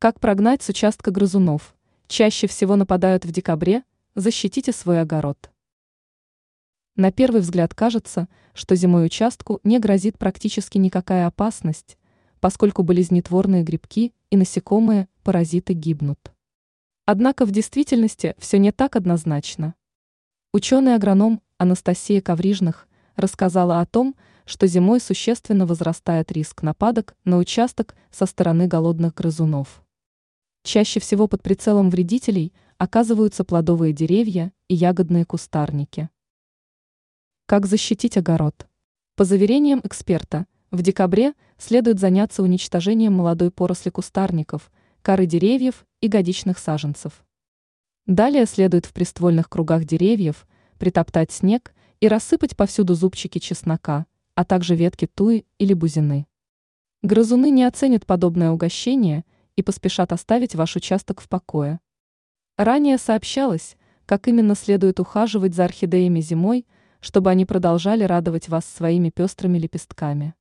Как прогнать с участка грызунов? Чаще всего нападают в декабре, защитите свой огород. На первый взгляд кажется, что зимой участку не грозит практически никакая опасность, поскольку болезнетворные грибки и насекомые, паразиты гибнут. Однако в действительности все не так однозначно. Ученый-агроном Анастасия Коврижных рассказала о том, что зимой существенно возрастает риск нападок на участок со стороны голодных грызунов. Чаще всего под прицелом вредителей оказываются плодовые деревья и ягодные кустарники. Как защитить огород? По заверениям эксперта, в декабре следует заняться уничтожением молодой поросли кустарников, коры деревьев и годичных саженцев. Далее следует в приствольных кругах деревьев притоптать снег и рассыпать повсюду зубчики чеснока, а также ветки туи или бузины. Грызуны не оценят подобное угощение – и поспешат оставить ваш участок в покое. Ранее сообщалось, как именно следует ухаживать за орхидеями зимой, чтобы они продолжали радовать вас своими пестрыми лепестками.